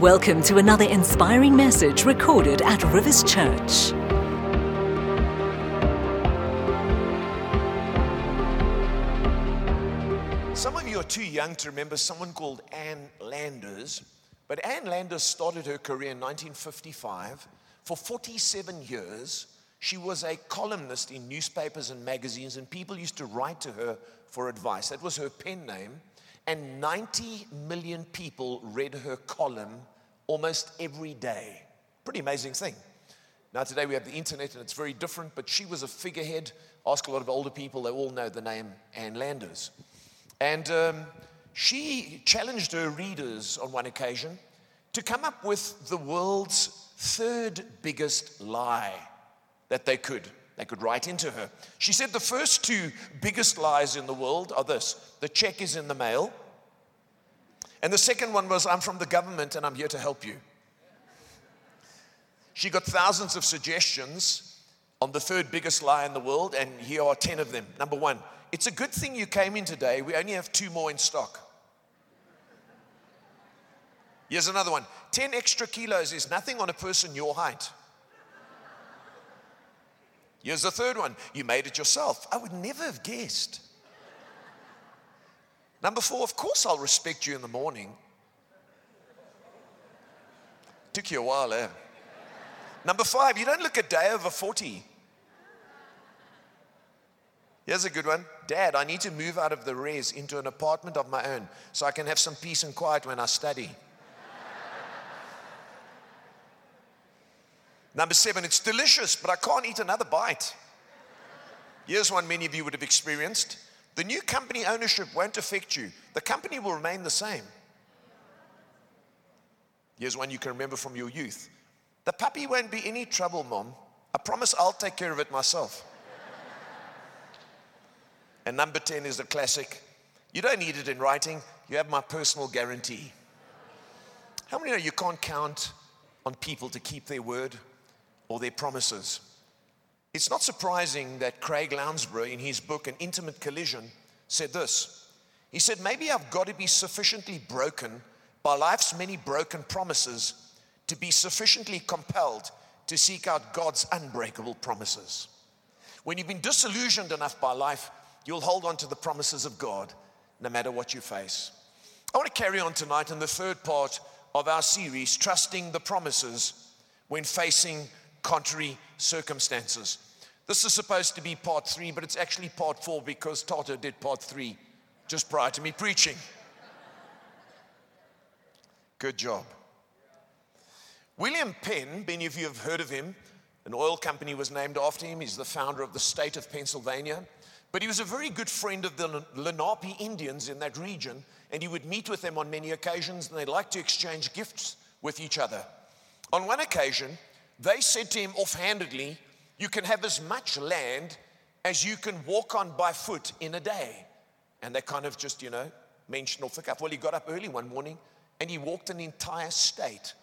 Welcome to another inspiring message recorded at Rivers Church. Some of you are too young to remember someone called Ann Landers, but Ann Landers started her career in 1955. For 47 years, she was a columnist in newspapers and magazines, and people used to write to her for advice. That was her pen name. And 90 million people read her column almost every day. Pretty amazing thing. Now, today we have the internet and it's very different, but she was a figurehead. Ask a lot of older people, they all know the name Ann Landers. And um, she challenged her readers on one occasion to come up with the world's third biggest lie that they could. They could write into her. She said the first two biggest lies in the world are this the check is in the mail. And the second one was, I'm from the government and I'm here to help you. She got thousands of suggestions on the third biggest lie in the world, and here are 10 of them. Number one, it's a good thing you came in today. We only have two more in stock. Here's another one 10 extra kilos is nothing on a person your height. Here's the third one. You made it yourself. I would never have guessed. Number four, of course I'll respect you in the morning. Took you a while, eh? Number five, you don't look a day over 40. Here's a good one. Dad, I need to move out of the res into an apartment of my own so I can have some peace and quiet when I study. Number seven, it's delicious, but I can't eat another bite. Here's one many of you would have experienced. The new company ownership won't affect you. The company will remain the same. Here's one you can remember from your youth. The puppy won't be any trouble, mom. I promise I'll take care of it myself. and number 10 is the classic. You don't need it in writing. You have my personal guarantee. How many know you can't count on people to keep their word? or their promises. It's not surprising that Craig Lounsbrough, in his book An Intimate Collision, said this. He said, Maybe I've got to be sufficiently broken by life's many broken promises to be sufficiently compelled to seek out God's unbreakable promises. When you've been disillusioned enough by life, you'll hold on to the promises of God no matter what you face. I want to carry on tonight in the third part of our series, Trusting the Promises when Facing contrary circumstances. This is supposed to be part three, but it's actually part four because Tata did part three just prior to me preaching. Good job. William Penn, many of you have heard of him. An oil company was named after him. He's the founder of the state of Pennsylvania. But he was a very good friend of the Lenape Indians in that region, and he would meet with them on many occasions, and they liked to exchange gifts with each other. On one occasion, they said to him offhandedly, You can have as much land as you can walk on by foot in a day. And they kind of just, you know, mentioned off the cuff. Well, he got up early one morning and he walked an entire state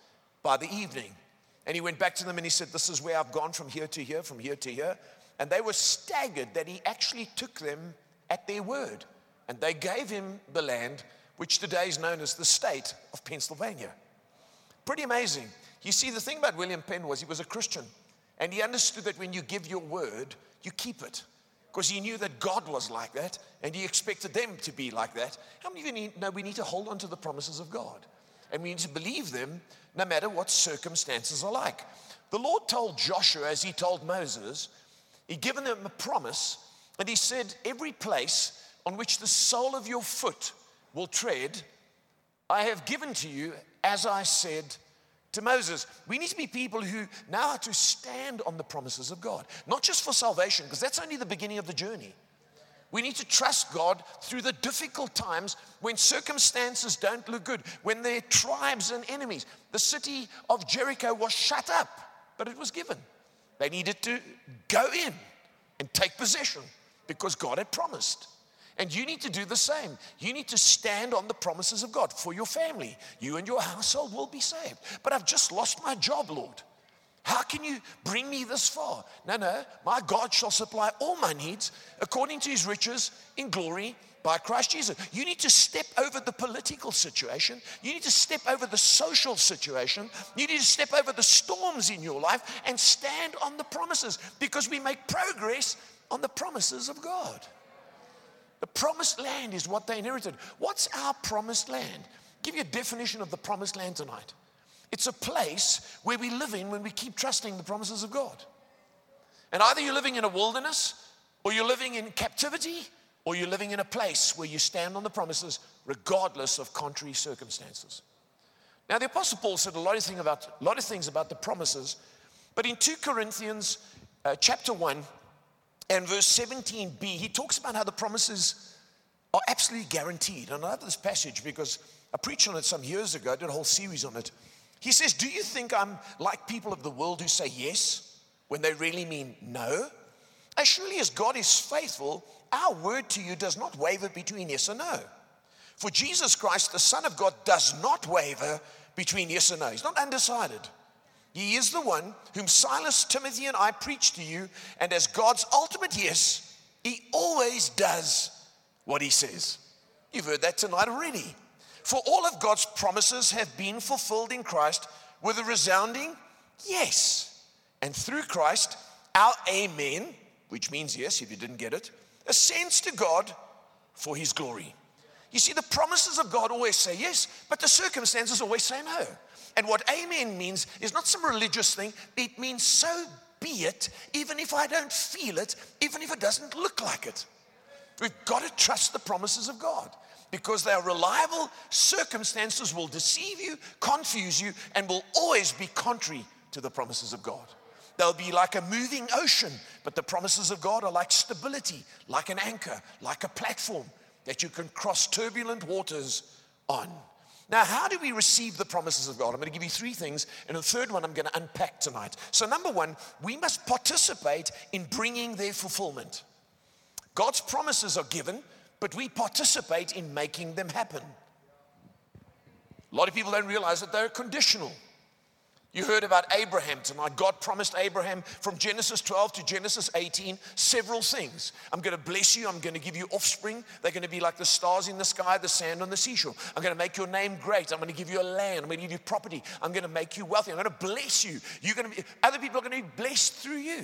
by the evening. And he went back to them and he said, This is where I've gone from here to here, from here to here. And they were staggered that he actually took them at their word. And they gave him the land, which today is known as the state of Pennsylvania. Pretty amazing. You see, the thing about William Penn was he was a Christian. And he understood that when you give your word, you keep it. Because he knew that God was like that, and he expected them to be like that. How many of you know we need to hold on to the promises of God? And we need to believe them no matter what circumstances are like. The Lord told Joshua, as he told Moses, he'd given them a promise, and he said, Every place on which the sole of your foot will tread, I have given to you, as I said to Moses. We need to be people who now how to stand on the promises of God, not just for salvation, because that's only the beginning of the journey. We need to trust God through the difficult times when circumstances don't look good, when there are tribes and enemies. The city of Jericho was shut up, but it was given. They needed to go in and take possession because God had promised. And you need to do the same. You need to stand on the promises of God for your family. You and your household will be saved. But I've just lost my job, Lord. How can you bring me this far? No, no. My God shall supply all my needs according to his riches in glory by Christ Jesus. You need to step over the political situation. You need to step over the social situation. You need to step over the storms in your life and stand on the promises because we make progress on the promises of God. The promised land is what they inherited. What's our promised land? Give you a definition of the promised land tonight. It's a place where we live in when we keep trusting the promises of God. And either you're living in a wilderness, or you're living in captivity, or you're living in a place where you stand on the promises regardless of contrary circumstances. Now, the Apostle Paul said a lot of, thing about, lot of things about the promises, but in 2 Corinthians uh, chapter 1 and verse 17b, he talks about how the promises are absolutely guaranteed. And I love this passage because I preached on it some years ago, I did a whole series on it. He says, Do you think I'm like people of the world who say yes when they really mean no? As surely as God is faithful, our word to you does not waver between yes and no. For Jesus Christ, the Son of God, does not waver between yes and no. He's not undecided. He is the one whom Silas, Timothy, and I preach to you, and as God's ultimate yes, he always does what he says. You've heard that tonight already. For all of God's promises have been fulfilled in Christ with a resounding yes. And through Christ, our amen, which means yes if you didn't get it, ascends to God for his glory. You see, the promises of God always say yes, but the circumstances always say no. And what amen means is not some religious thing, it means so be it, even if I don't feel it, even if it doesn't look like it. We've got to trust the promises of God because they are reliable. Circumstances will deceive you, confuse you, and will always be contrary to the promises of God. They'll be like a moving ocean, but the promises of God are like stability, like an anchor, like a platform that you can cross turbulent waters on. Now, how do we receive the promises of God? I'm going to give you three things, and the third one I'm going to unpack tonight. So, number one, we must participate in bringing their fulfillment. God's promises are given, but we participate in making them happen. A lot of people don't realize that they're conditional. You heard about Abraham tonight. God promised Abraham from Genesis 12 to Genesis 18 several things. I'm going to bless you. I'm going to give you offspring. They're going to be like the stars in the sky, the sand on the seashore. I'm going to make your name great. I'm going to give you a land. I'm going to give you property. I'm going to make you wealthy. I'm going to bless you. You're going to be, other people are going to be blessed through you.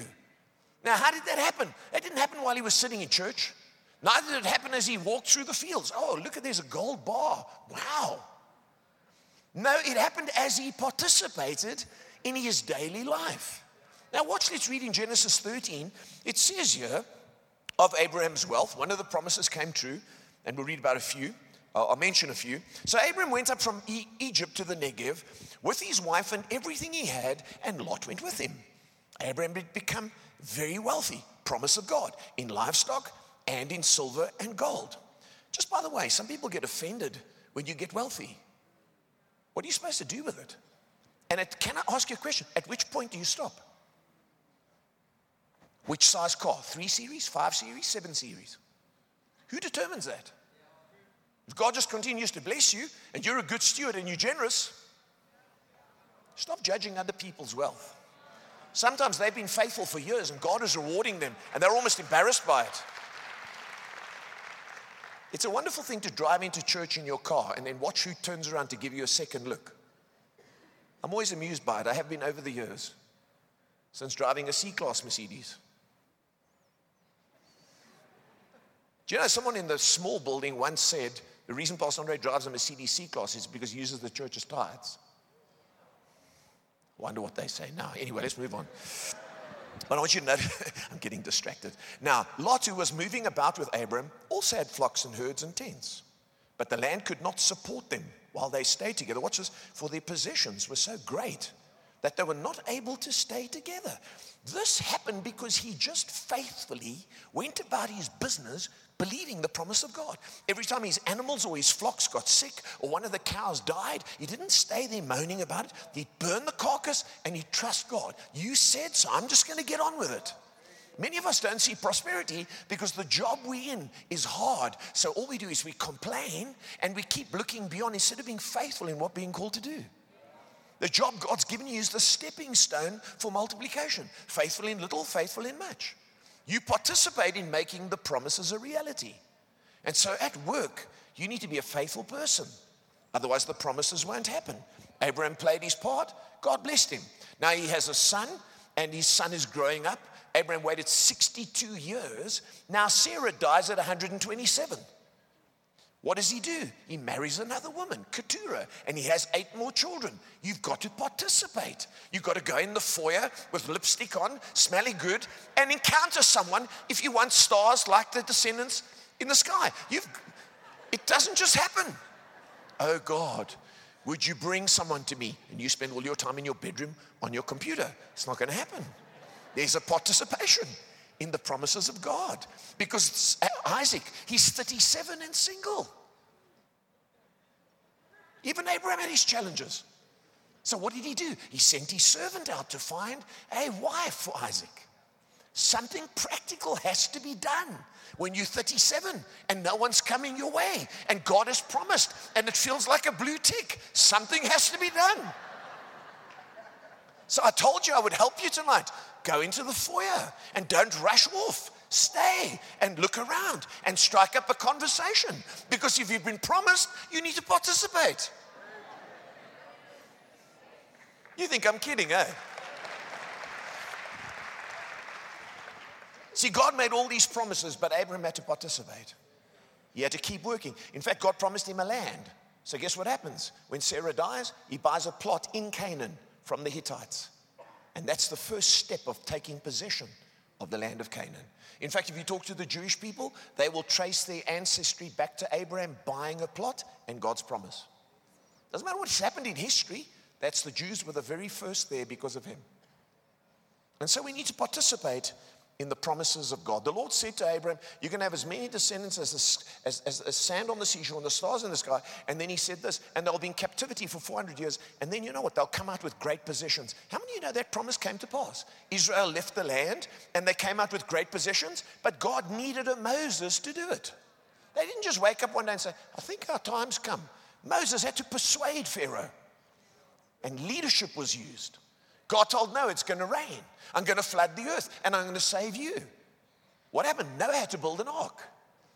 Now, how did that happen? That didn't happen while he was sitting in church. Neither did it happen as he walked through the fields. Oh, look at there's a gold bar. Wow. No, it happened as he participated in his daily life. Now, watch, let's read in Genesis 13. It says here of Abraham's wealth, one of the promises came true, and we'll read about a few. I'll mention a few. So, Abraham went up from e- Egypt to the Negev with his wife and everything he had, and Lot went with him. Abraham had become very wealthy, promise of God, in livestock and in silver and gold. Just by the way, some people get offended when you get wealthy. What are you supposed to do with it? And it, can I ask you a question? At which point do you stop? Which size car? Three series, five series, seven series? Who determines that? If God just continues to bless you and you're a good steward and you're generous, stop judging other people's wealth. Sometimes they've been faithful for years and God is rewarding them and they're almost embarrassed by it. It's a wonderful thing to drive into church in your car and then watch who turns around to give you a second look. I'm always amused by it. I have been over the years since driving a C Class Mercedes. Do you know someone in the small building once said the reason Pastor Andre drives a Mercedes C Class is because he uses the church's tithes? Wonder what they say now. Anyway, let's move on. But I want you to know, I'm getting distracted. Now, Lot, who was moving about with Abram, also had flocks and herds and tents. But the land could not support them while they stayed together. Watch this, for their possessions were so great that they were not able to stay together. This happened because he just faithfully went about his business believing the promise of God. Every time his animals or his flocks got sick or one of the cows died, he didn't stay there moaning about it. He'd burn the carcass and he'd trust God. You said so, I'm just going to get on with it. Many of us don't see prosperity because the job we're in is hard. So all we do is we complain and we keep looking beyond instead of being faithful in what being called to do. The job God's given you is the stepping stone for multiplication. Faithful in little, faithful in much. You participate in making the promises a reality. And so at work, you need to be a faithful person. Otherwise, the promises won't happen. Abraham played his part. God blessed him. Now he has a son, and his son is growing up. Abraham waited 62 years. Now Sarah dies at 127. What does he do? He marries another woman, Keturah, and he has eight more children. You've got to participate. You've got to go in the foyer with lipstick on, smelling good, and encounter someone if you want stars like the descendants in the sky. You've, it doesn't just happen. Oh God, would you bring someone to me? And you spend all your time in your bedroom on your computer. It's not going to happen. There's a participation in the promises of God. Because Isaac, he's 37 and single. Even Abraham had his challenges. So what did he do? He sent his servant out to find a wife for Isaac. Something practical has to be done when you're 37 and no one's coming your way and God has promised and it feels like a blue tick. Something has to be done. So I told you I would help you tonight. Go into the foyer and don't rush off. Stay and look around and strike up a conversation. Because if you've been promised, you need to participate. You think I'm kidding, eh? See, God made all these promises, but Abraham had to participate. He had to keep working. In fact, God promised him a land. So, guess what happens? When Sarah dies, he buys a plot in Canaan from the Hittites. And that's the first step of taking possession of the land of Canaan. In fact, if you talk to the Jewish people, they will trace their ancestry back to Abraham buying a plot and God's promise. Doesn't matter what's happened in history, that's the Jews were the very first there because of him. And so we need to participate in the promises of God. The Lord said to Abraham, You can have as many descendants as, the, as, as, as, sand on the seashore and the stars in the sky. And then he said this, and they'll be in captivity for 400 years. And then you know what? They'll come out with great possessions. How many of you know that promise came to pass? Israel left the land and they came out with great possessions, but God needed a Moses to do it. They didn't just wake up one day and say, I think our time's come. Moses had to persuade Pharaoh, and leadership was used. God told Noah, it's going to rain. I'm going to flood the earth and I'm going to save you. What happened? Noah had to build an ark.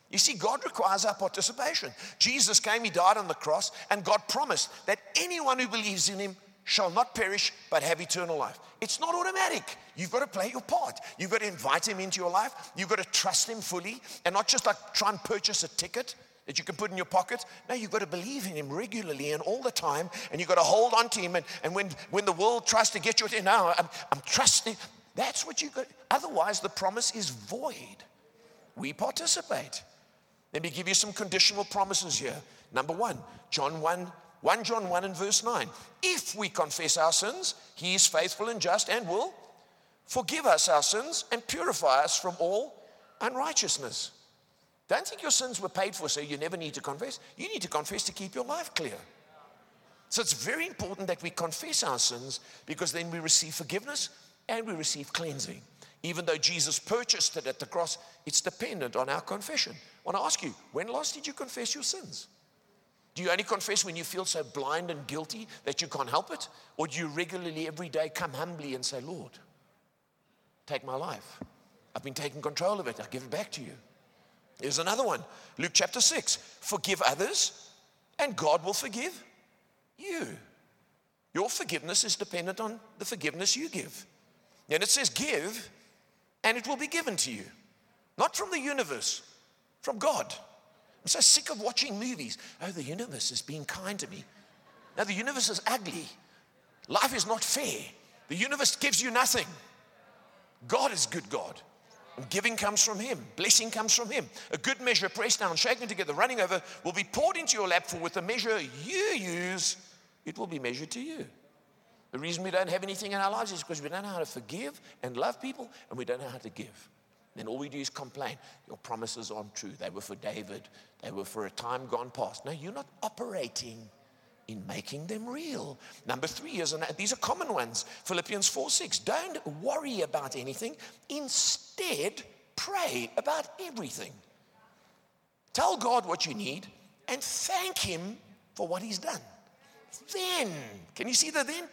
You see, God requires our participation. Jesus came, He died on the cross, and God promised that anyone who believes in Him shall not perish but have eternal life. It's not automatic. You've got to play your part. You've got to invite Him into your life. You've got to trust Him fully and not just like try and purchase a ticket that you can put in your pocket. No, you've got to believe in him regularly and all the time, and you've got to hold on to him. And, and when, when the world tries to get you to, no, I'm, I'm trusting. That's what you got. Otherwise, the promise is void. We participate. Let me give you some conditional promises here. Number one, John 1, 1 John 1 and verse 9. If we confess our sins, he is faithful and just and will forgive us our sins and purify us from all unrighteousness. Don't think your sins were paid for, so you never need to confess. You need to confess to keep your life clear. So it's very important that we confess our sins because then we receive forgiveness and we receive cleansing. Even though Jesus purchased it at the cross, it's dependent on our confession. I want to ask you, when last did you confess your sins? Do you only confess when you feel so blind and guilty that you can't help it? Or do you regularly, every day, come humbly and say, Lord, take my life? I've been taking control of it. I give it back to you. Here's another one Luke chapter 6 Forgive others, and God will forgive you. Your forgiveness is dependent on the forgiveness you give. And it says, Give, and it will be given to you. Not from the universe, from God. I'm so sick of watching movies. Oh, the universe is being kind to me. Now, the universe is ugly. Life is not fair. The universe gives you nothing. God is good God. Giving comes from Him. Blessing comes from Him. A good measure, pressed down, shaken together, running over, will be poured into your lap, for with the measure you use, it will be measured to you. The reason we don't have anything in our lives is because we don't know how to forgive and love people, and we don't know how to give. Then all we do is complain. Your promises aren't true. They were for David, they were for a time gone past. No, you're not operating in making them real. Number three is, and these are common ones Philippians 4 6. Don't worry about anything, instead, pray about everything. Tell God what you need and thank Him for what He's done. Then, can you see that then?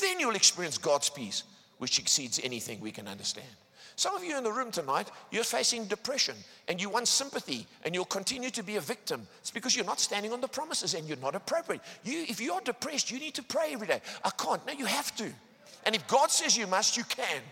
Then you'll experience God's peace, which exceeds anything we can understand. Some of you in the room tonight, you're facing depression and you want sympathy and you'll continue to be a victim. It's because you're not standing on the promises and you're not appropriate. You, if you're depressed, you need to pray every day. I can't. No, you have to. And if God says you must, you can.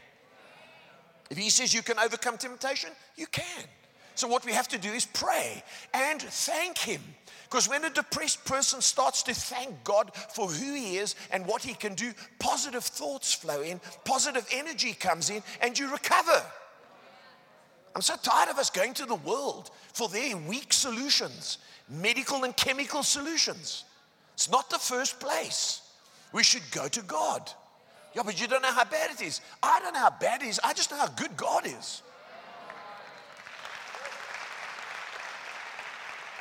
If He says you can overcome temptation, you can. So, what we have to do is pray and thank Him. Because when a depressed person starts to thank God for who He is and what He can do, positive thoughts flow in, positive energy comes in, and you recover. I'm so tired of us going to the world for their weak solutions, medical and chemical solutions. It's not the first place. We should go to God. Yeah, but you don't know how bad it is. I don't know how bad it is. I just know how good God is.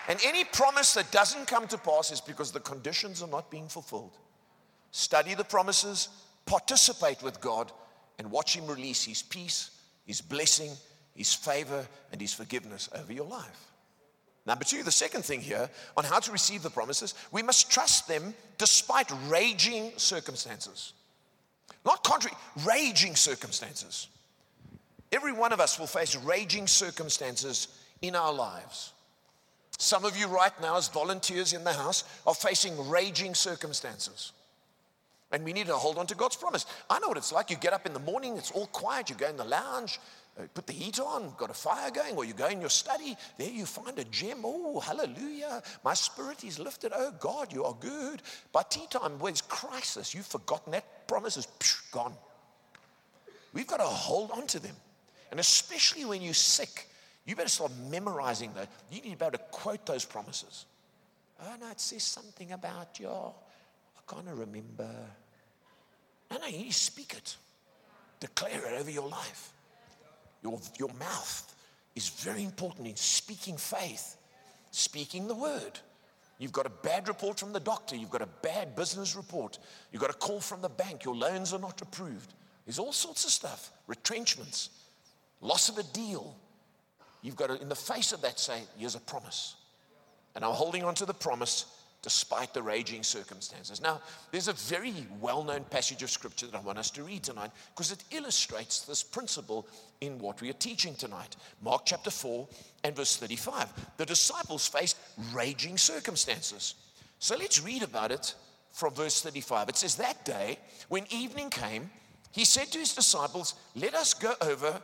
And any promise that doesn't come to pass is because the conditions are not being fulfilled. Study the promises, participate with God, and watch Him release His peace, His blessing, His favor, and His forgiveness over your life. Number two, the second thing here on how to receive the promises, we must trust them despite raging circumstances. Not contrary, raging circumstances. Every one of us will face raging circumstances in our lives. Some of you, right now, as volunteers in the house, are facing raging circumstances. And we need to hold on to God's promise. I know what it's like. You get up in the morning, it's all quiet, you go in the lounge, uh, put the heat on, got a fire going, or you go in your study, there you find a gem. Oh, hallelujah. My spirit is lifted. Oh, God, you are good. By tea time, where's crisis? You've forgotten that promise is gone. We've got to hold on to them. And especially when you're sick, you better start memorizing those. You need to be able to quote those promises. Oh, no, it says something about your, I can't remember. No, no, you speak it. Declare it over your life. Your, your mouth is very important in speaking faith, speaking the word. You've got a bad report from the doctor. You've got a bad business report. You've got a call from the bank. Your loans are not approved. There's all sorts of stuff retrenchments, loss of a deal, You've got to, in the face of that, say, Here's a promise. And I'm holding on to the promise despite the raging circumstances. Now, there's a very well known passage of scripture that I want us to read tonight because it illustrates this principle in what we are teaching tonight. Mark chapter 4 and verse 35. The disciples faced raging circumstances. So let's read about it from verse 35. It says, That day, when evening came, he said to his disciples, Let us go over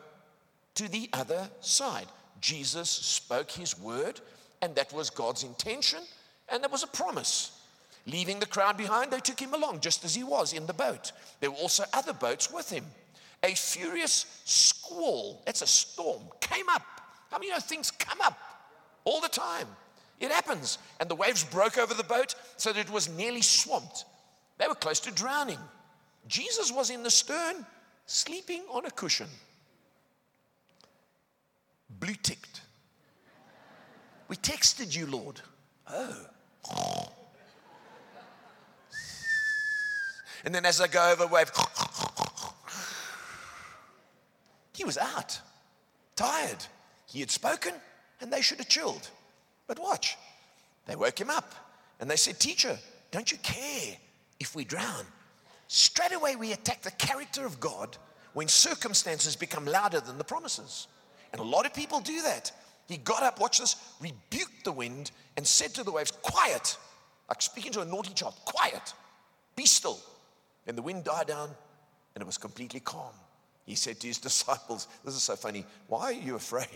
to the other side. Jesus spoke his word, and that was God's intention, and that was a promise. Leaving the crowd behind, they took him along just as he was in the boat. There were also other boats with him. A furious squall, that's a storm, came up. How many know things come up all the time? It happens. And the waves broke over the boat so that it was nearly swamped. They were close to drowning. Jesus was in the stern, sleeping on a cushion blue ticked. We texted you, Lord. Oh. And then as I go over, wave. He was out, tired. He had spoken, and they should have chilled. But watch, they woke him up and they said, Teacher, don't you care if we drown? Straight away, we attack the character of God when circumstances become louder than the promises. And a lot of people do that. He got up, watch this, rebuked the wind, and said to the waves, Quiet. Like speaking to a naughty child, Quiet, be still. And the wind died down, and it was completely calm. He said to his disciples, This is so funny. Why are you afraid?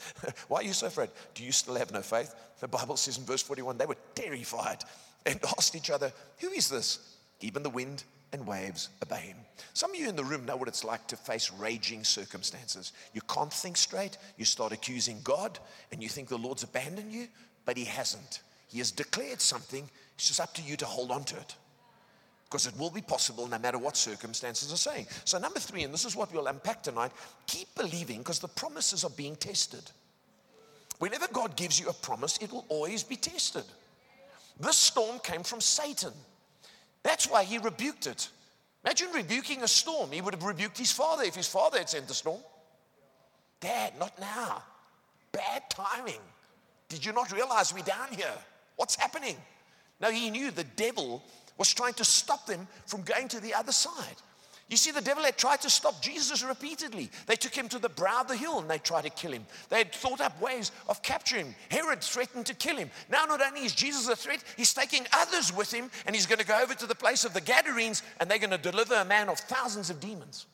Why are you so afraid? Do you still have no faith? The Bible says in verse 41 they were terrified and asked each other, Who is this? Even the wind and waves obey him. Some of you in the room know what it's like to face raging circumstances. You can't think straight, you start accusing God, and you think the Lord's abandoned you, but he hasn't. He has declared something, it's just up to you to hold on to it. Because it will be possible no matter what circumstances are saying. So, number three, and this is what we'll unpack tonight keep believing because the promises are being tested. Whenever God gives you a promise, it will always be tested. This storm came from Satan. That's why he rebuked it. Imagine rebuking a storm. He would have rebuked his father if his father had sent the storm. Dad, not now. Bad timing. Did you not realize we're down here? What's happening? No, he knew the devil was trying to stop them from going to the other side. You see, the devil had tried to stop Jesus repeatedly. They took him to the brow of the hill and they tried to kill him. They had thought up ways of capturing him. Herod threatened to kill him. Now, not only is Jesus a threat, he's taking others with him and he's going to go over to the place of the Gadarenes and they're going to deliver a man of thousands of demons.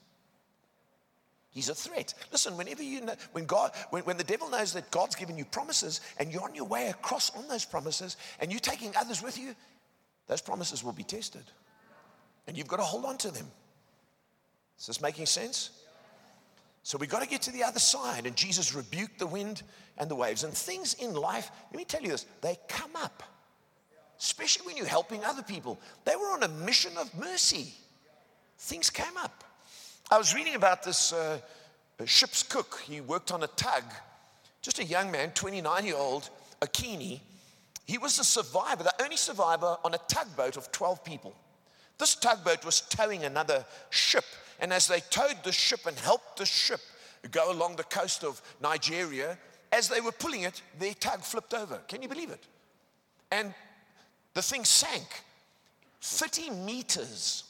He's a threat. Listen, whenever you know, when God, when, when the devil knows that God's given you promises and you're on your way across on those promises and you're taking others with you, those promises will be tested. And you've got to hold on to them. Is this making sense? So we got to get to the other side. And Jesus rebuked the wind and the waves. And things in life, let me tell you this, they come up, especially when you're helping other people. They were on a mission of mercy. Things came up. I was reading about this uh, ship's cook. He worked on a tug, just a young man, 29 year old, Akini. He was the survivor, the only survivor on a tugboat of 12 people. This tugboat was towing another ship and as they towed the ship and helped the ship go along the coast of Nigeria, as they were pulling it, their tug flipped over. Can you believe it? And the thing sank 30 meters.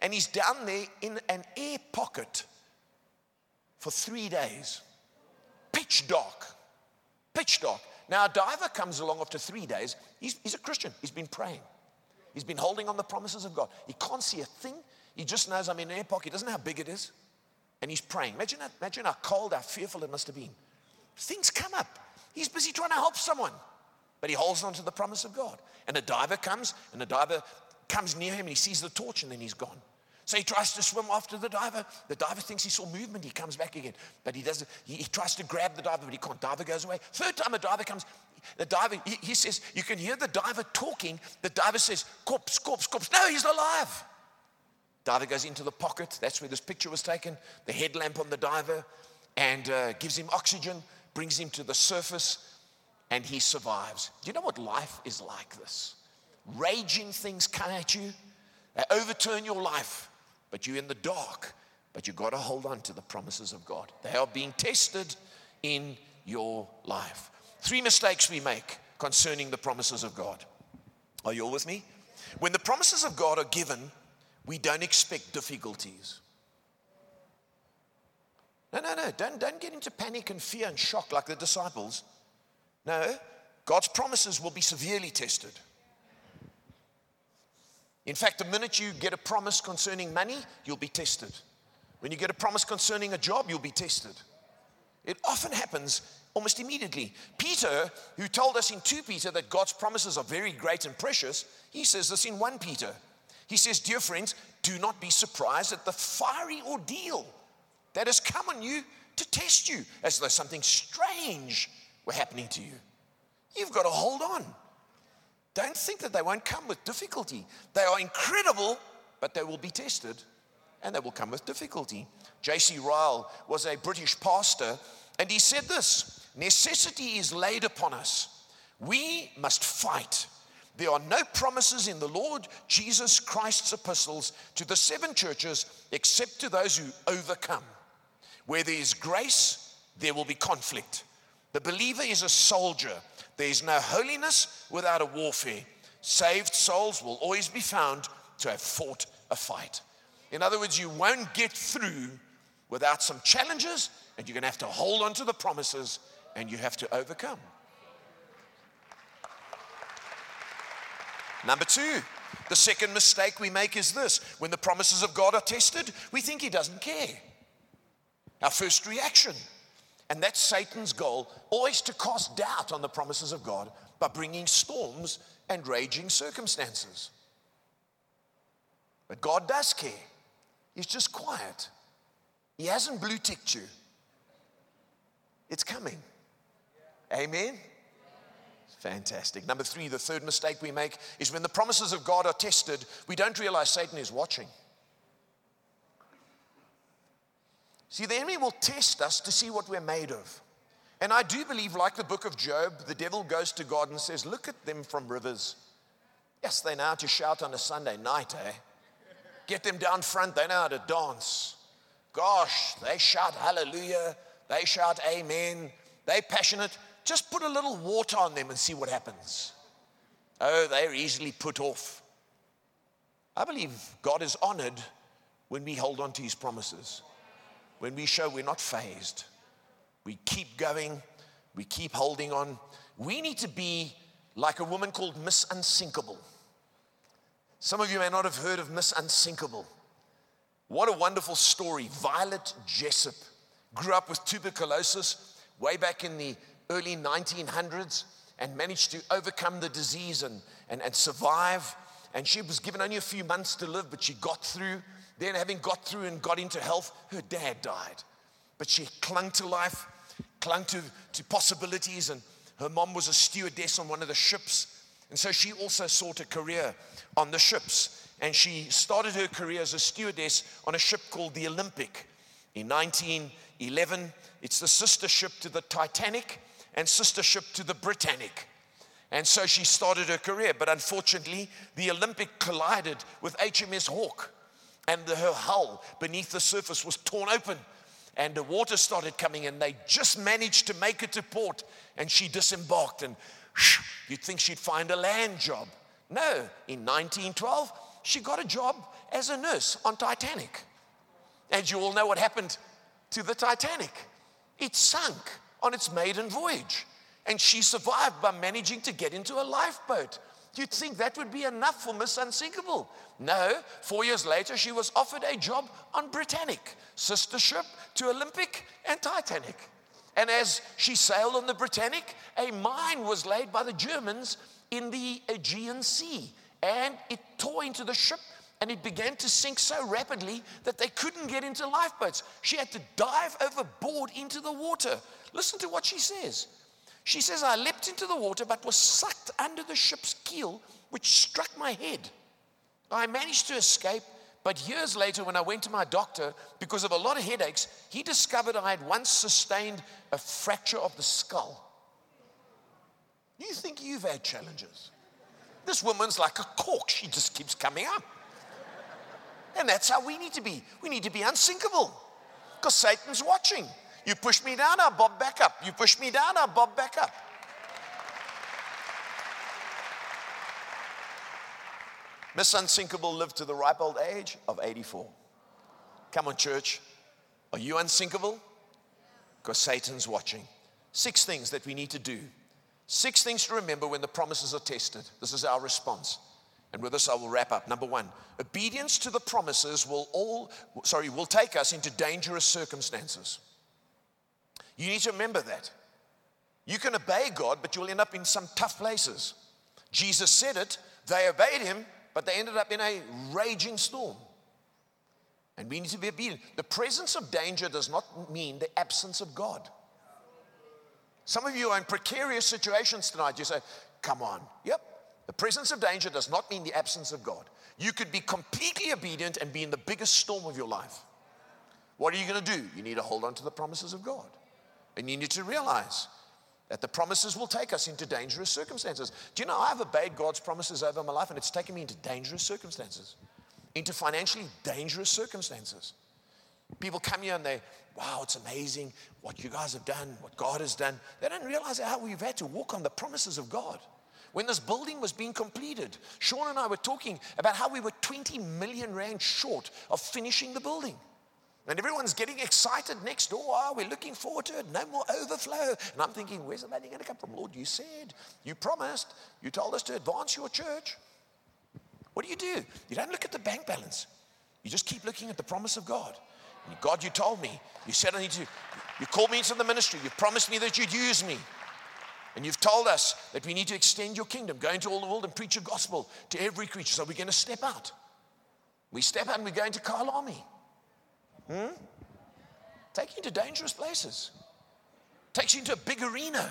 And he's down there in an air pocket for three days. Pitch dark. Pitch dark. Now, a diver comes along after three days. He's, he's a Christian. He's been praying. He's been holding on the promises of God. He can't see a thing. He just knows I'm in an air pocket. He doesn't know how big it is. And he's praying. Imagine, that, imagine how cold, how fearful it must have been. Things come up. He's busy trying to help someone, but he holds on to the promise of God. And a diver comes, and the diver comes near him, and he sees the torch, and then he's gone. So he tries to swim after the diver. The diver thinks he saw movement. He comes back again. But he doesn't. He, he tries to grab the diver, but he can't. Diver goes away. Third time a diver comes, the diver, he, he says, you can hear the diver talking. The diver says, corpse, corpse, corpse. No, he's alive. Diver goes into the pocket. That's where this picture was taken. The headlamp on the diver and uh, gives him oxygen, brings him to the surface, and he survives. Do you know what life is like this? Raging things come at you, they overturn your life, but you're in the dark. But you've got to hold on to the promises of God. They are being tested in your life. Three mistakes we make concerning the promises of God. Are you all with me? When the promises of God are given, we don't expect difficulties. No, no, no. Don't, don't get into panic and fear and shock like the disciples. No, God's promises will be severely tested. In fact, the minute you get a promise concerning money, you'll be tested. When you get a promise concerning a job, you'll be tested. It often happens almost immediately. Peter, who told us in 2 Peter that God's promises are very great and precious, he says this in 1 Peter. He says, Dear friends, do not be surprised at the fiery ordeal that has come on you to test you, as though something strange were happening to you. You've got to hold on. Don't think that they won't come with difficulty. They are incredible, but they will be tested and they will come with difficulty. J.C. Ryle was a British pastor, and he said this Necessity is laid upon us. We must fight there are no promises in the Lord Jesus Christ's epistles to the seven churches except to those who overcome. Where there is grace, there will be conflict. The believer is a soldier. There is no holiness without a warfare. Saved souls will always be found to have fought a fight. In other words, you won't get through without some challenges, and you're going to have to hold on to the promises and you have to overcome. Number two, the second mistake we make is this when the promises of God are tested, we think He doesn't care. Our first reaction. And that's Satan's goal, always to cast doubt on the promises of God by bringing storms and raging circumstances. But God does care. He's just quiet. He hasn't blue ticked you. It's coming. Amen. Fantastic. Number three, the third mistake we make is when the promises of God are tested, we don't realize Satan is watching. See, the enemy will test us to see what we're made of. And I do believe, like the book of Job, the devil goes to God and says, Look at them from rivers. Yes, they know how to shout on a Sunday night, eh? Get them down front, they know how to dance. Gosh, they shout hallelujah, they shout amen, they passionate. Just put a little water on them and see what happens. Oh, they're easily put off. I believe God is honored when we hold on to his promises, when we show we're not fazed, we keep going, we keep holding on. We need to be like a woman called Miss Unsinkable. Some of you may not have heard of Miss Unsinkable. What a wonderful story. Violet Jessop grew up with tuberculosis way back in the early 1900s and managed to overcome the disease and, and, and survive. And she was given only a few months to live, but she got through. Then, having got through and got into health, her dad died. But she clung to life, clung to, to possibilities, and her mom was a stewardess on one of the ships. And so she also sought a career on the ships. And she started her career as a stewardess on a ship called the Olympic in 1911. It's the sister ship to the Titanic and sister ship to the Britannic. And so she started her career. But unfortunately, the Olympic collided with HMS Hawke, and the, her hull beneath the surface was torn open. And the water started coming, and they just managed to make it to port. And she disembarked, and you'd think she'd find a land job. No, in 1912, she got a job as a nurse on Titanic. And you all know what happened to the Titanic. It sunk on its maiden voyage. And she survived by managing to get into a lifeboat. You'd think that would be enough for Miss Unsinkable. No, four years later, she was offered a job on Britannic, sister ship to Olympic and Titanic. And as she sailed on the Britannic, a mine was laid by the Germans in the Aegean Sea. And it tore into the ship and it began to sink so rapidly that they couldn't get into lifeboats. She had to dive overboard into the water. Listen to what she says. She says, I leapt into the water but was sucked under the ship's keel, which struck my head. I managed to escape, but years later, when I went to my doctor, because of a lot of headaches, he discovered I had once sustained a fracture of the skull. You think you've had challenges? This woman's like a cork, she just keeps coming up. And that's how we need to be. We need to be unsinkable because Satan's watching. You push me down, I'll bob back up. You push me down, I'll bob back up. Miss Unsinkable lived to the ripe old age of 84. Come on, church. Are you unsinkable? Because Satan's watching. Six things that we need to do. Six things to remember when the promises are tested. This is our response. And with this, I will wrap up. Number one, obedience to the promises will all, sorry, will take us into dangerous circumstances. You need to remember that. You can obey God, but you'll end up in some tough places. Jesus said it, they obeyed him, but they ended up in a raging storm. And we need to be obedient. The presence of danger does not mean the absence of God. Some of you are in precarious situations tonight. You say, Come on. Yep. The presence of danger does not mean the absence of God. You could be completely obedient and be in the biggest storm of your life. What are you going to do? You need to hold on to the promises of God. And you need to realize that the promises will take us into dangerous circumstances. Do you know, I've obeyed God's promises over my life, and it's taken me into dangerous circumstances, into financially dangerous circumstances. People come here and they, wow, it's amazing what you guys have done, what God has done. They don't realize how we've had to walk on the promises of God. When this building was being completed, Sean and I were talking about how we were 20 million rand short of finishing the building. And everyone's getting excited next door. Oh, we're looking forward to it. No more overflow. And I'm thinking, where's the money going to come from? Lord, you said, you promised, you told us to advance your church. What do you do? You don't look at the bank balance. You just keep looking at the promise of God. God, you told me. You said I need to. You called me into the ministry. You promised me that you'd use me. And you've told us that we need to extend your kingdom, go into all the world and preach your gospel to every creature. So we're going to step out. We step out and we go into Kyalami. Hmm? Take you to dangerous places. Takes you into a big arena.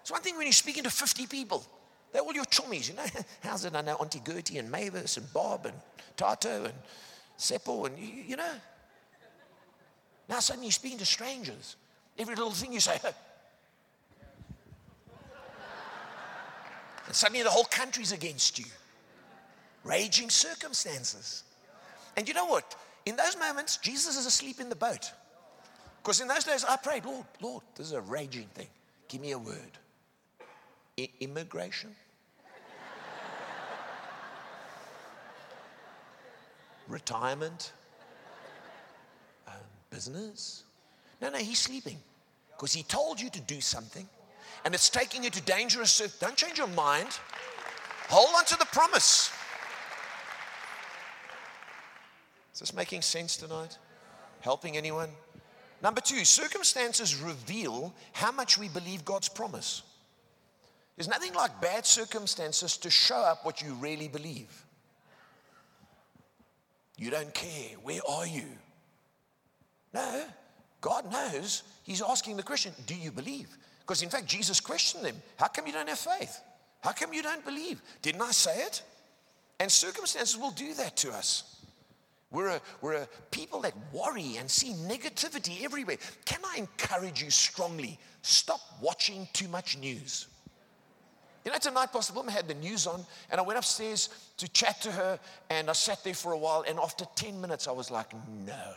It's one thing when you're speaking to 50 people. They're all your chummies, you know. How's it I know Auntie Gertie and Mavis and Bob and Tato and Seppo and, you, you know. Now suddenly you're speaking to strangers. Every little thing you say, and suddenly the whole country's against you. Raging circumstances. And you know what? In those moments, Jesus is asleep in the boat. Because in those days, I prayed, Lord, Lord, this is a raging thing. Give me a word. I- immigration? Retirement? Um, business. No, no, he's sleeping because he told you to do something and it's taking you to dangerous. Don't change your mind. Hold on to the promise. Is this making sense tonight? Helping anyone? Number two, circumstances reveal how much we believe God's promise. There's nothing like bad circumstances to show up what you really believe. You don't care. Where are you? No, God knows. He's asking the question Do you believe? Because in fact, Jesus questioned them How come you don't have faith? How come you don't believe? Didn't I say it? And circumstances will do that to us. We're a, we're a people that worry and see negativity everywhere. Can I encourage you strongly? Stop watching too much news. You know, tonight Pastor Wilma had the news on, and I went upstairs to chat to her, and I sat there for a while, and after 10 minutes, I was like, no,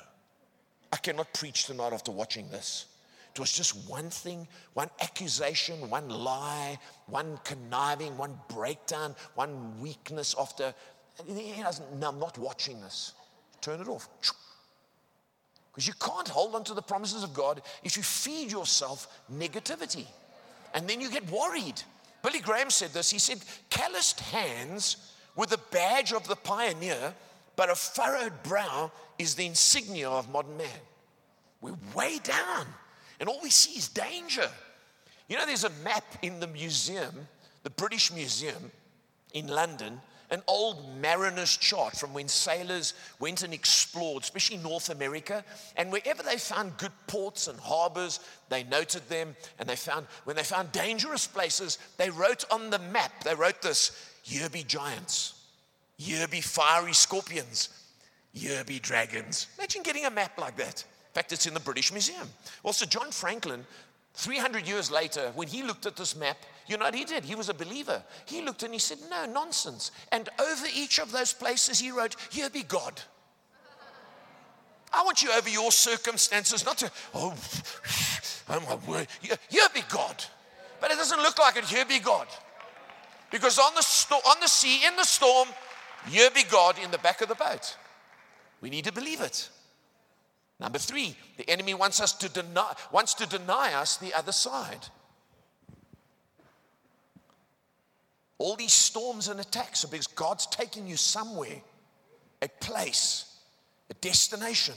I cannot preach tonight after watching this. It was just one thing, one accusation, one lie, one conniving, one breakdown, one weakness after. He doesn't, no, I'm not watching this. Turn it off. Because you can't hold on to the promises of God if you feed yourself negativity. And then you get worried. Billy Graham said this. He said, calloused hands were the badge of the pioneer, but a furrowed brow is the insignia of modern man. We're way down. And all we see is danger. You know, there's a map in the museum, the British Museum in London, an old mariner's chart from when sailors went and explored, especially North America. And wherever they found good ports and harbors, they noted them. And they found, when they found dangerous places, they wrote on the map, they wrote this here be giants, here be fiery scorpions, here be dragons. Imagine getting a map like that In fact, it's in the British Museum. Well, so John Franklin, 300 years later, when he looked at this map, you know what he did? He was a believer. He looked and he said, No, nonsense. And over each of those places, he wrote, Here be God. I want you over your circumstances, not to, oh, oh my word, here be God. But it doesn't look like it, here be God. Because on the, sto- on the sea, in the storm, here be God in the back of the boat. We need to believe it. Number three, the enemy wants us to deny, wants to deny us the other side. All these storms and attacks are because God's taking you somewhere, a place, a destination.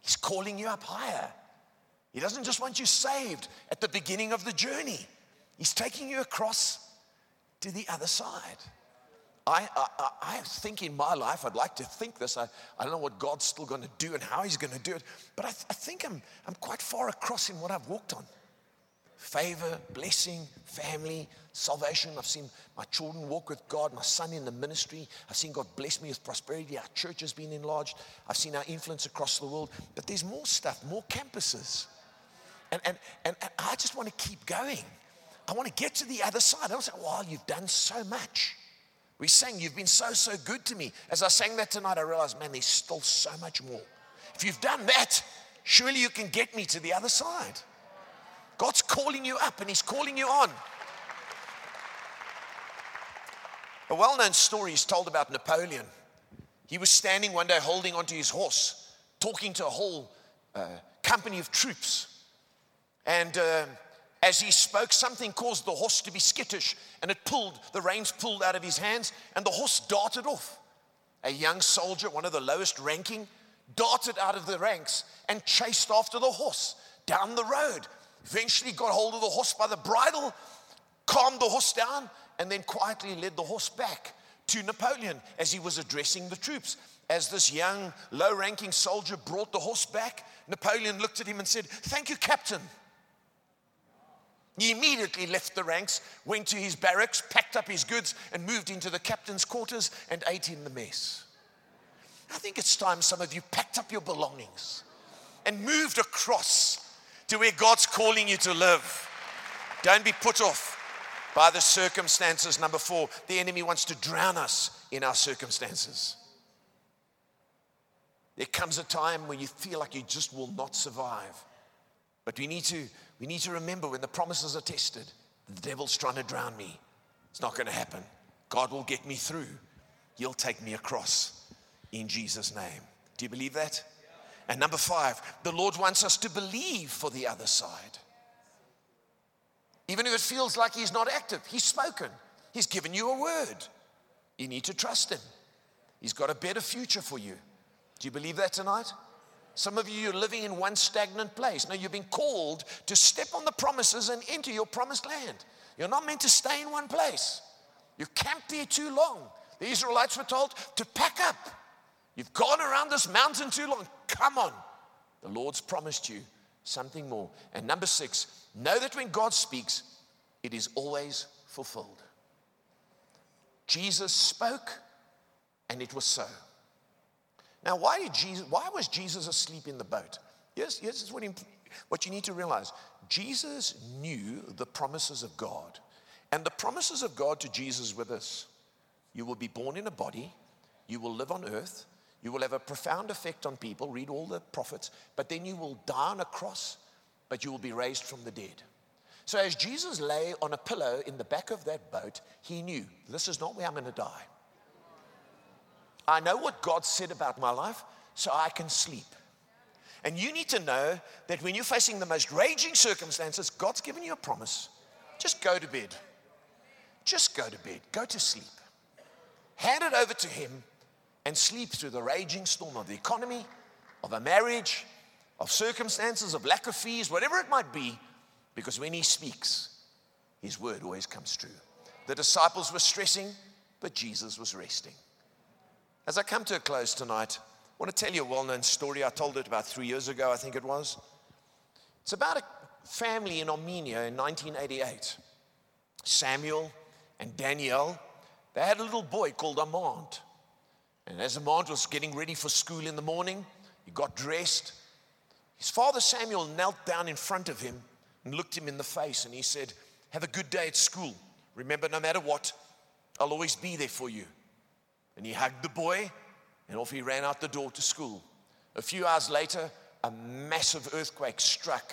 He's calling you up higher. He doesn't just want you saved at the beginning of the journey, He's taking you across to the other side. I, I, I, think in my life, I'd like to think this. I, I don't know what God's still going to do and how He's going to do it, but I, th- I think I'm, I'm quite far across in what I've walked on favor, blessing, family, salvation. I've seen my children walk with God, my son in the ministry. I've seen God bless me with prosperity. Our church has been enlarged. I've seen our influence across the world. But there's more stuff, more campuses. And, and, and, and I just want to keep going. I want to get to the other side. I don't say, well, you've done so much. We sang, You've been so, so good to me. As I sang that tonight, I realized, man, there's still so much more. If you've done that, surely you can get me to the other side. God's calling you up and He's calling you on. A well known story is told about Napoleon. He was standing one day holding onto his horse, talking to a whole uh, company of troops. And uh, as he spoke, something caused the horse to be skittish and it pulled, the reins pulled out of his hands and the horse darted off. A young soldier, one of the lowest ranking, darted out of the ranks and chased after the horse down the road. Eventually got hold of the horse by the bridle, calmed the horse down, and then quietly led the horse back to Napoleon as he was addressing the troops. As this young, low ranking soldier brought the horse back, Napoleon looked at him and said, Thank you, Captain. He immediately left the ranks, went to his barracks, packed up his goods, and moved into the captain's quarters and ate in the mess. I think it's time some of you packed up your belongings and moved across to where God's calling you to live. Don't be put off by the circumstances. Number four, the enemy wants to drown us in our circumstances. There comes a time when you feel like you just will not survive. But we need to we need to remember when the promises are tested, the devil's trying to drown me. It's not going to happen. God will get me through. He'll take me across in Jesus' name. Do you believe that? And number five, the Lord wants us to believe for the other side. Even if it feels like He's not active, He's spoken, He's given you a word. You need to trust Him. He's got a better future for you. Do you believe that tonight? Some of you are living in one stagnant place. Now, you've been called to step on the promises and enter your promised land. You're not meant to stay in one place. You've camped there too long. The Israelites were told to pack up. You've gone around this mountain too long. Come on. The Lord's promised you something more. And number six, know that when God speaks, it is always fulfilled. Jesus spoke, and it was so. Now, why, did Jesus, why was Jesus asleep in the boat? Yes, yes, what, he, what you need to realize. Jesus knew the promises of God. And the promises of God to Jesus were this You will be born in a body, you will live on earth, you will have a profound effect on people, read all the prophets, but then you will die on a cross, but you will be raised from the dead. So as Jesus lay on a pillow in the back of that boat, he knew this is not where I'm going to die. I know what God said about my life, so I can sleep. And you need to know that when you're facing the most raging circumstances, God's given you a promise. Just go to bed. Just go to bed. Go to sleep. Hand it over to Him and sleep through the raging storm of the economy, of a marriage, of circumstances, of lack of fees, whatever it might be, because when He speaks, His word always comes true. The disciples were stressing, but Jesus was resting. As I come to a close tonight, I want to tell you a well known story. I told it about three years ago, I think it was. It's about a family in Armenia in 1988. Samuel and Danielle, they had a little boy called Armand. And as Armand was getting ready for school in the morning, he got dressed. His father Samuel knelt down in front of him and looked him in the face and he said, Have a good day at school. Remember, no matter what, I'll always be there for you. And he hugged the boy, and off he ran out the door to school. A few hours later, a massive earthquake struck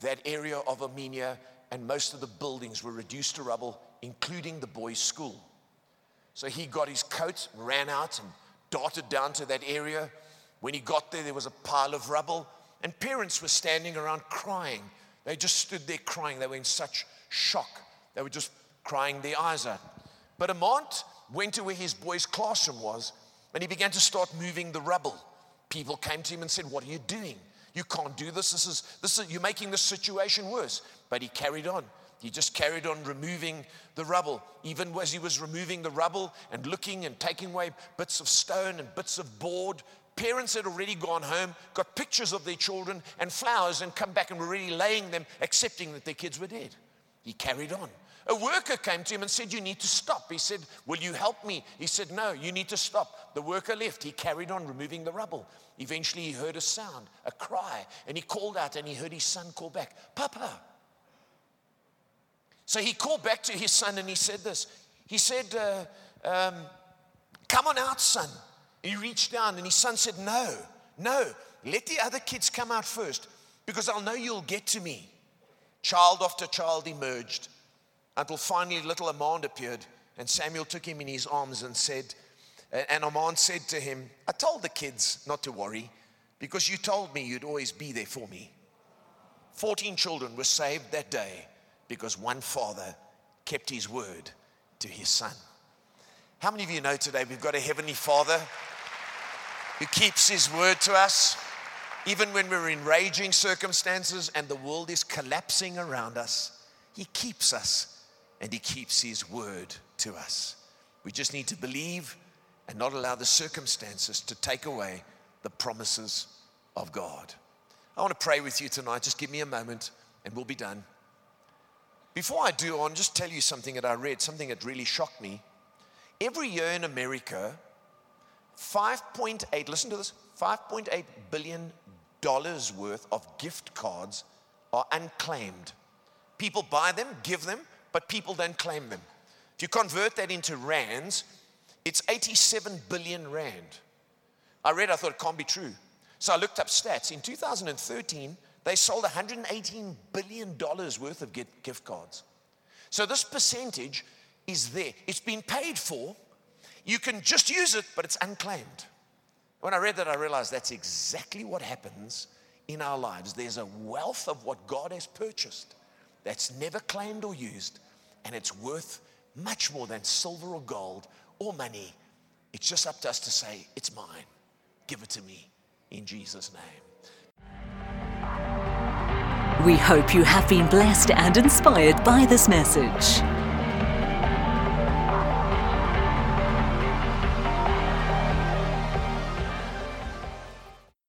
that area of Armenia, and most of the buildings were reduced to rubble, including the boy's school. So he got his coat, ran out, and darted down to that area. When he got there, there was a pile of rubble, and parents were standing around crying. They just stood there crying. They were in such shock. They were just crying their eyes out. But Armand went to where his boy's classroom was and he began to start moving the rubble. People came to him and said, What are you doing? You can't do this. This is, this is, you're making the situation worse. But he carried on. He just carried on removing the rubble. Even as he was removing the rubble and looking and taking away bits of stone and bits of board, parents had already gone home, got pictures of their children and flowers, and come back and were already laying them, accepting that their kids were dead. He carried on. A worker came to him and said, You need to stop. He said, Will you help me? He said, No, you need to stop. The worker left. He carried on removing the rubble. Eventually, he heard a sound, a cry, and he called out and he heard his son call back, Papa. So he called back to his son and he said this. He said, uh, um, Come on out, son. He reached down and his son said, No, no, let the other kids come out first because I'll know you'll get to me. Child after child emerged until finally little Armand appeared, and Samuel took him in his arms and said, and Armand said to him, I told the kids not to worry because you told me you'd always be there for me. 14 children were saved that day because one father kept his word to his son. How many of you know today we've got a heavenly father who keeps his word to us? Even when we're in raging circumstances and the world is collapsing around us, he keeps us and He keeps His word to us. We just need to believe and not allow the circumstances to take away the promises of God. I want to pray with you tonight. Just give me a moment and we'll be done. Before I do, I want to just tell you something that I read, something that really shocked me. Every year in America, 5.8, listen to this, 5.8 billion dollars worth of gift cards are unclaimed. People buy them, give them, but people don't claim them. If you convert that into rands, it's 87 billion rand. I read, I thought it can't be true. So I looked up stats. In 2013, they sold $118 billion worth of gift cards. So this percentage is there. It's been paid for. You can just use it, but it's unclaimed. When I read that, I realized that's exactly what happens in our lives. There's a wealth of what God has purchased that's never claimed or used, and it's worth much more than silver or gold or money. It's just up to us to say, It's mine. Give it to me in Jesus' name. We hope you have been blessed and inspired by this message.